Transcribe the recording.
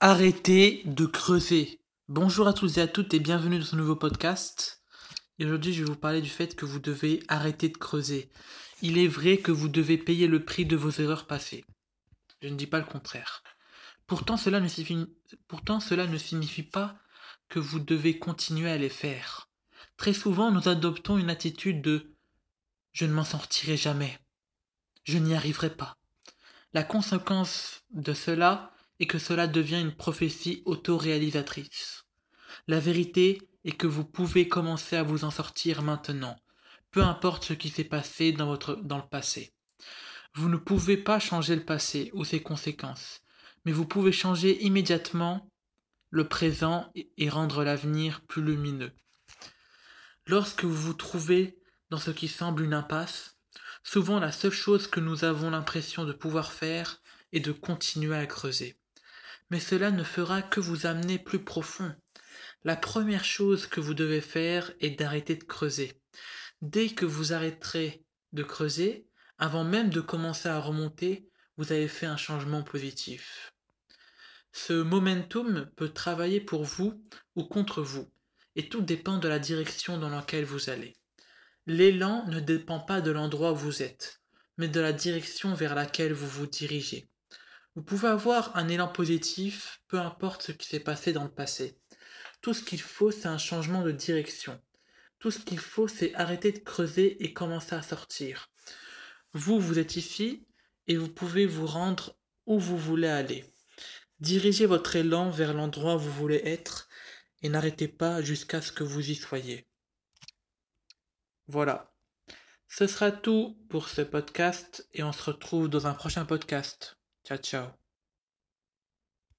Arrêtez de creuser. Bonjour à tous et à toutes et bienvenue dans ce nouveau podcast. Et aujourd'hui, je vais vous parler du fait que vous devez arrêter de creuser. Il est vrai que vous devez payer le prix de vos erreurs passées. Je ne dis pas le contraire. Pourtant, cela ne signifie, pourtant, cela ne signifie pas que vous devez continuer à les faire. Très souvent, nous adoptons une attitude de je ne m'en sortirai jamais. Je n'y arriverai pas. La conséquence de cela et que cela devient une prophétie autoréalisatrice. La vérité est que vous pouvez commencer à vous en sortir maintenant, peu importe ce qui s'est passé dans, votre, dans le passé. Vous ne pouvez pas changer le passé ou ses conséquences, mais vous pouvez changer immédiatement le présent et rendre l'avenir plus lumineux. Lorsque vous vous trouvez dans ce qui semble une impasse, souvent la seule chose que nous avons l'impression de pouvoir faire est de continuer à creuser mais cela ne fera que vous amener plus profond. La première chose que vous devez faire est d'arrêter de creuser. Dès que vous arrêterez de creuser, avant même de commencer à remonter, vous avez fait un changement positif. Ce momentum peut travailler pour vous ou contre vous, et tout dépend de la direction dans laquelle vous allez. L'élan ne dépend pas de l'endroit où vous êtes, mais de la direction vers laquelle vous vous dirigez. Vous pouvez avoir un élan positif, peu importe ce qui s'est passé dans le passé. Tout ce qu'il faut, c'est un changement de direction. Tout ce qu'il faut, c'est arrêter de creuser et commencer à sortir. Vous, vous êtes ici et vous pouvez vous rendre où vous voulez aller. Dirigez votre élan vers l'endroit où vous voulez être et n'arrêtez pas jusqu'à ce que vous y soyez. Voilà. Ce sera tout pour ce podcast et on se retrouve dans un prochain podcast. Tchau, tchau.